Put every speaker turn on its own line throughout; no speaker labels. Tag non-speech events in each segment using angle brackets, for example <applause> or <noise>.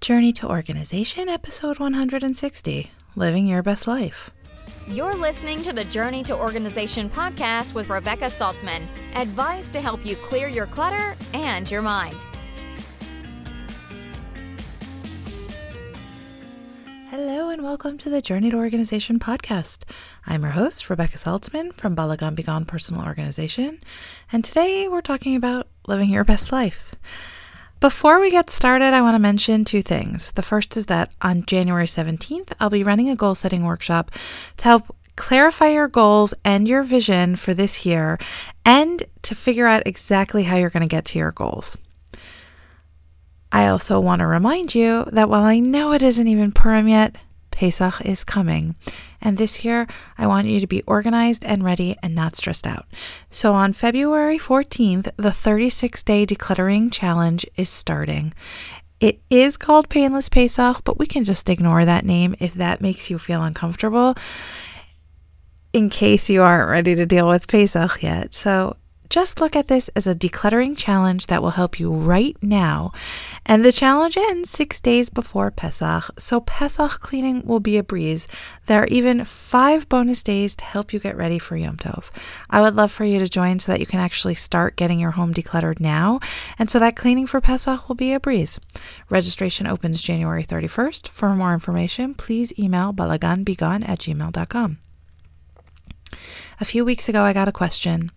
Journey to Organization, episode 160 Living Your Best Life.
You're listening to the Journey to Organization podcast with Rebecca Saltzman. Advice to help you clear your clutter and your mind.
Hello, and welcome to the Journey to Organization podcast. I'm your host, Rebecca Saltzman from Balagan Begone Personal Organization, and today we're talking about living your best life. Before we get started, I want to mention two things. The first is that on January 17th, I'll be running a goal setting workshop to help clarify your goals and your vision for this year and to figure out exactly how you're going to get to your goals. I also want to remind you that while I know it isn't even Purim yet, Pesach is coming. And this year, I want you to be organized and ready and not stressed out. So on February 14th, the 36 day decluttering challenge is starting. It is called Painless Pesach, but we can just ignore that name if that makes you feel uncomfortable in case you aren't ready to deal with Pesach yet. So just look at this as a decluttering challenge that will help you right now. And the challenge ends six days before Pesach, so Pesach cleaning will be a breeze. There are even five bonus days to help you get ready for Yom Tov. I would love for you to join so that you can actually start getting your home decluttered now, and so that cleaning for Pesach will be a breeze. Registration opens January 31st. For more information, please email balaganbegone at gmail.com. A few weeks ago, I got a question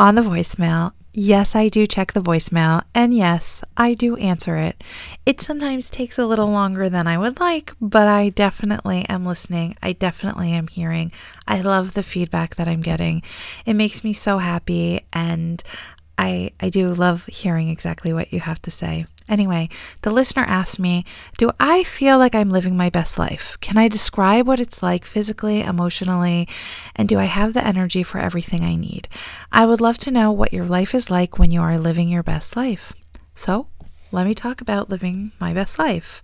on the voicemail. Yes, I do check the voicemail, and yes, I do answer it. It sometimes takes a little longer than I would like, but I definitely am listening. I definitely am hearing. I love the feedback that I'm getting. It makes me so happy, and I, I do love hearing exactly what you have to say. Anyway, the listener asked me, Do I feel like I'm living my best life? Can I describe what it's like physically, emotionally, and do I have the energy for everything I need? I would love to know what your life is like when you are living your best life. So, let me talk about living my best life.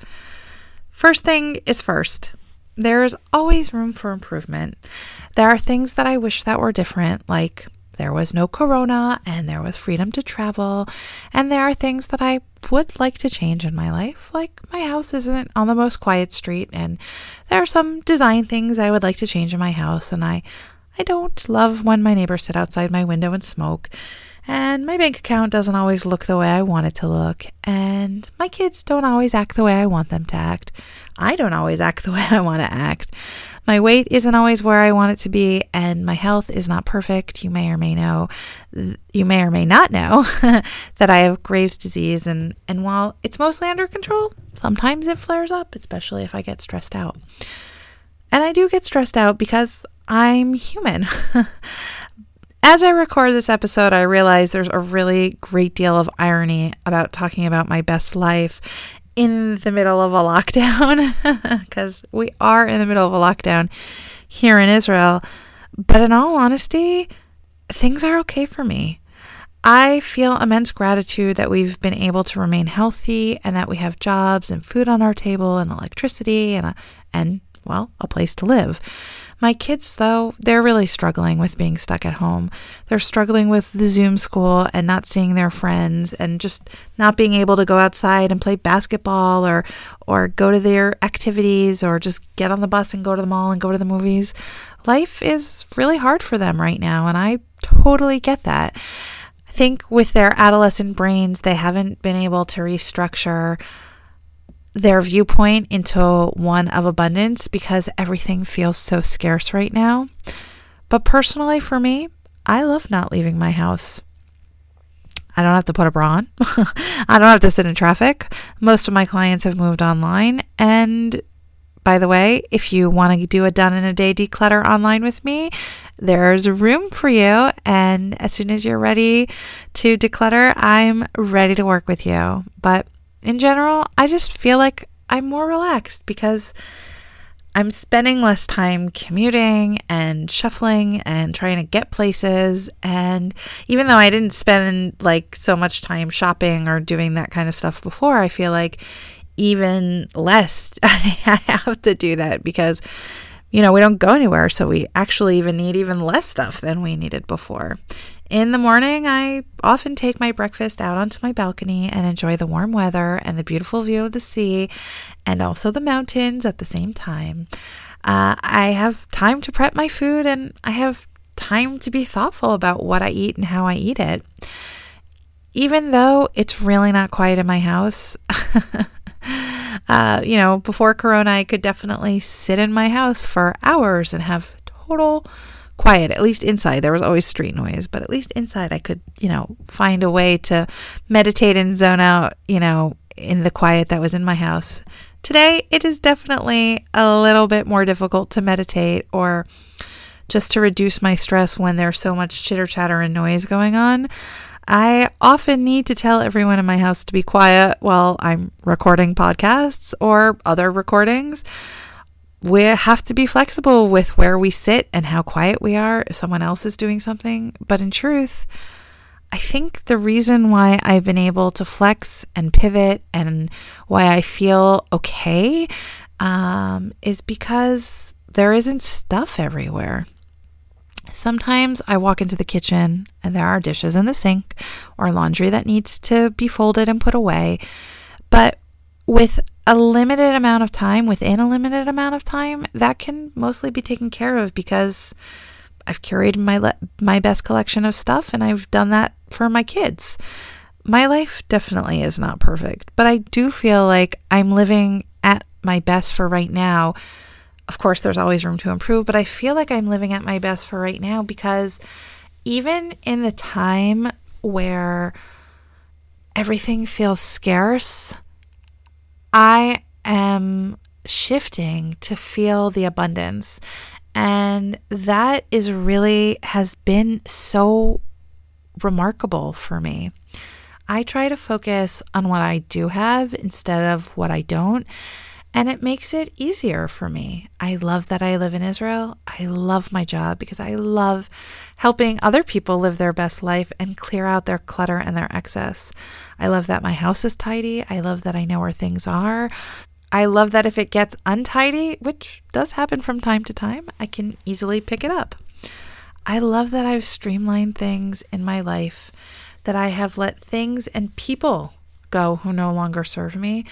First thing is first. There is always room for improvement. There are things that I wish that were different, like there was no corona and there was freedom to travel. And there are things that I would like to change in my life. Like my house isn't on the most quiet street and there are some design things I would like to change in my house and I I don't love when my neighbors sit outside my window and smoke. And my bank account doesn't always look the way I want it to look. And my kids don't always act the way I want them to act. I don't always act the <laughs> way I want to act. My weight isn't always where I want it to be, and my health is not perfect. You may or may know, you may or may not know <laughs> that I have Graves' disease. And, and while it's mostly under control, sometimes it flares up, especially if I get stressed out. And I do get stressed out because I'm human. <laughs> As I record this episode, I realize there's a really great deal of irony about talking about my best life in the middle of a lockdown, <laughs> because we are in the middle of a lockdown here in Israel. But in all honesty, things are okay for me. I feel immense gratitude that we've been able to remain healthy and that we have jobs and food on our table and electricity and a, and well, a place to live. My kids, though, they're really struggling with being stuck at home. They're struggling with the Zoom school and not seeing their friends and just not being able to go outside and play basketball or or go to their activities or just get on the bus and go to the mall and go to the movies. Life is really hard for them right now, and I totally get that. I think with their adolescent brains, they haven't been able to restructure their viewpoint into one of abundance because everything feels so scarce right now. But personally, for me, I love not leaving my house. I don't have to put a bra on. <laughs> I don't have to sit in traffic. Most of my clients have moved online. And by the way, if you want to do a done in a day declutter online with me, there's room for you. And as soon as you're ready to declutter, I'm ready to work with you. But in general, I just feel like I'm more relaxed because I'm spending less time commuting and shuffling and trying to get places. And even though I didn't spend like so much time shopping or doing that kind of stuff before, I feel like even less <laughs> I have to do that because you know, we don't go anywhere, so we actually even need even less stuff than we needed before. In the morning, I often take my breakfast out onto my balcony and enjoy the warm weather and the beautiful view of the sea and also the mountains at the same time. Uh, I have time to prep my food and I have time to be thoughtful about what I eat and how I eat it. Even though it's really not quiet in my house, <laughs> uh, you know, before Corona, I could definitely sit in my house for hours and have total quiet, at least inside. There was always street noise, but at least inside I could, you know, find a way to meditate and zone out, you know, in the quiet that was in my house. Today, it is definitely a little bit more difficult to meditate or just to reduce my stress when there's so much chitter chatter and noise going on. I often need to tell everyone in my house to be quiet while I'm recording podcasts or other recordings we have to be flexible with where we sit and how quiet we are if someone else is doing something. But in truth, I think the reason why I've been able to flex and pivot and why I feel okay um, is because there isn't stuff everywhere. Sometimes I walk into the kitchen and there are dishes in the sink or laundry that needs to be folded and put away. But with a limited amount of time, within a limited amount of time, that can mostly be taken care of because I've curated my le- my best collection of stuff and I've done that for my kids. My life definitely is not perfect, but I do feel like I'm living at my best for right now. Of course, there's always room to improve, but I feel like I'm living at my best for right now because even in the time where everything feels scarce, I am shifting to feel the abundance. And that is really has been so remarkable for me. I try to focus on what I do have instead of what I don't. And it makes it easier for me. I love that I live in Israel. I love my job because I love helping other people live their best life and clear out their clutter and their excess. I love that my house is tidy. I love that I know where things are. I love that if it gets untidy, which does happen from time to time, I can easily pick it up. I love that I've streamlined things in my life, that I have let things and people go who no longer serve me.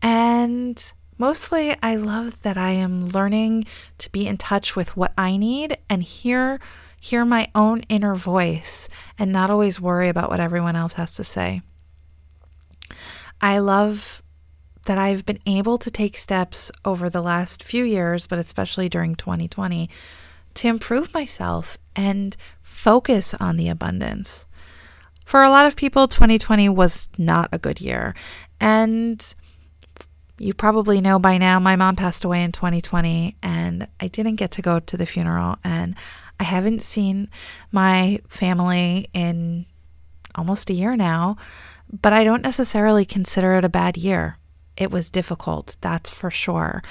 And Mostly, I love that I am learning to be in touch with what I need and hear hear my own inner voice and not always worry about what everyone else has to say. I love that I've been able to take steps over the last few years, but especially during 2020, to improve myself and focus on the abundance. For a lot of people, 2020 was not a good year. And you probably know by now my mom passed away in 2020 and I didn't get to go to the funeral and I haven't seen my family in almost a year now, but I don't necessarily consider it a bad year. It was difficult, that's for sure.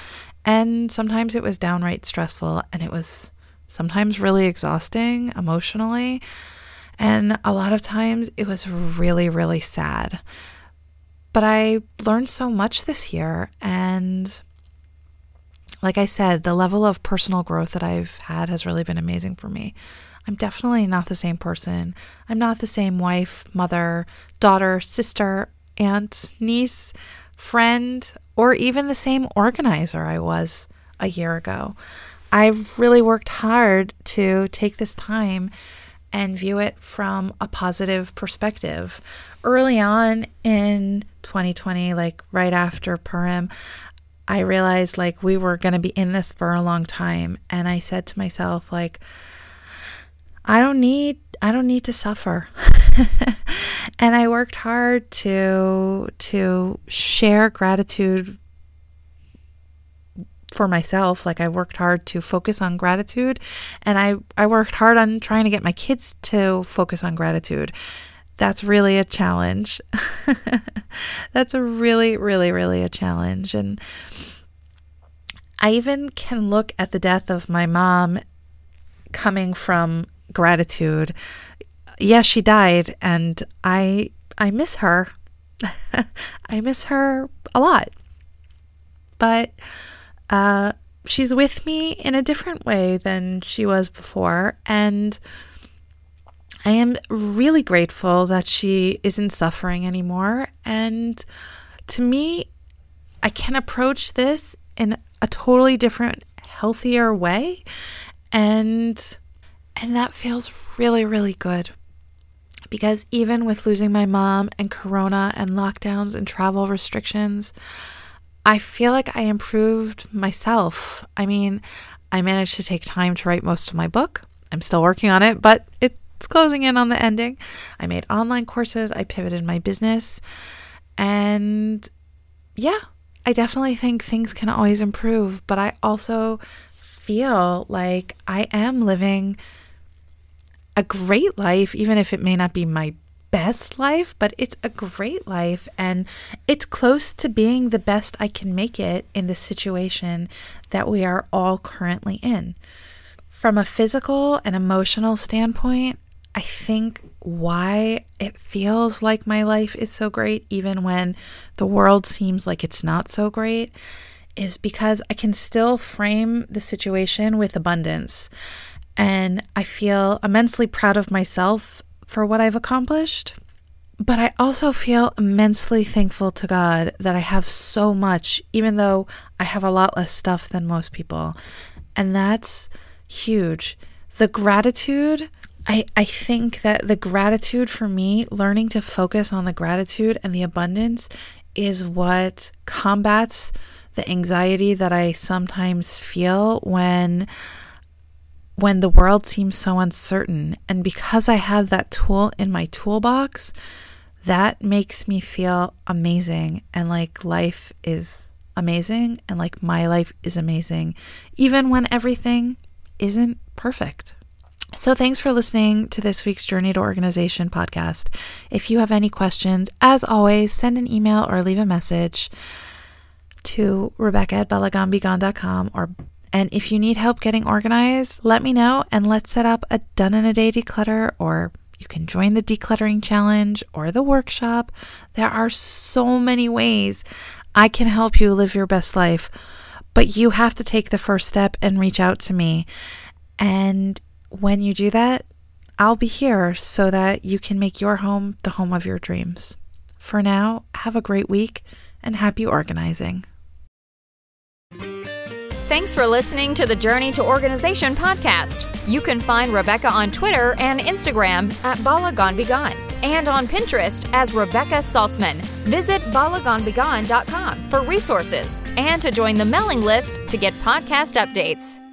And sometimes it was downright stressful and it was sometimes really exhausting emotionally. And a lot of times it was really, really sad. But I learned so much this year. And like I said, the level of personal growth that I've had has really been amazing for me. I'm definitely not the same person. I'm not the same wife, mother, daughter, sister, aunt, niece, friend, or even the same organizer I was a year ago. I've really worked hard to take this time and view it from a positive perspective. Early on in 2020, like right after Purim, I realized like we were going to be in this for a long time and I said to myself like I don't need I don't need to suffer. <laughs> and I worked hard to to share gratitude for myself like i worked hard to focus on gratitude and i i worked hard on trying to get my kids to focus on gratitude. That's really a challenge. <laughs> That's a really really really a challenge and i even can look at the death of my mom coming from gratitude. Yes she died and i i miss her. <laughs> I miss her a lot. But uh, she's with me in a different way than she was before. And I am really grateful that she isn't suffering anymore. And to me, I can approach this in a totally different, healthier way. And and that feels really, really good. Because even with losing my mom and corona and lockdowns and travel restrictions, I feel like I improved myself. I mean, I managed to take time to write most of my book. I'm still working on it, but it's closing in on the ending. I made online courses, I pivoted my business, and yeah, I definitely think things can always improve, but I also feel like I am living a great life, even if it may not be my best life, but it's a great life and it's close to being the best I can make it in the situation that we are all currently in. From a physical and emotional standpoint, I think why it feels like my life is so great, even when the world seems like it's not so great, is because I can still frame the situation with abundance. And I feel immensely proud of myself for what I've accomplished. But I also feel immensely thankful to God that I have so much, even though I have a lot less stuff than most people. And that's huge. The gratitude, I, I think that the gratitude for me, learning to focus on the gratitude and the abundance, is what combats the anxiety that I sometimes feel when when the world seems so uncertain. And because I have that tool in my toolbox, that makes me feel amazing and like life is amazing and like my life is amazing, even when everything isn't perfect. So, thanks for listening to this week's Journey to Organization podcast. If you have any questions, as always, send an email or leave a message to Rebecca at balaganbegone.com or and if you need help getting organized, let me know and let's set up a done in a day declutter or you can join the decluttering challenge or the workshop. There are so many ways I can help you live your best life, but you have to take the first step and reach out to me. And when you do that, I'll be here so that you can make your home the home of your dreams. For now, have a great week and happy organizing.
Thanks for listening to the Journey to Organization podcast. You can find Rebecca on Twitter and Instagram at Balagan Begone and on Pinterest as Rebecca Saltzman. Visit balaganbegone.com for resources and to join the mailing list to get podcast updates.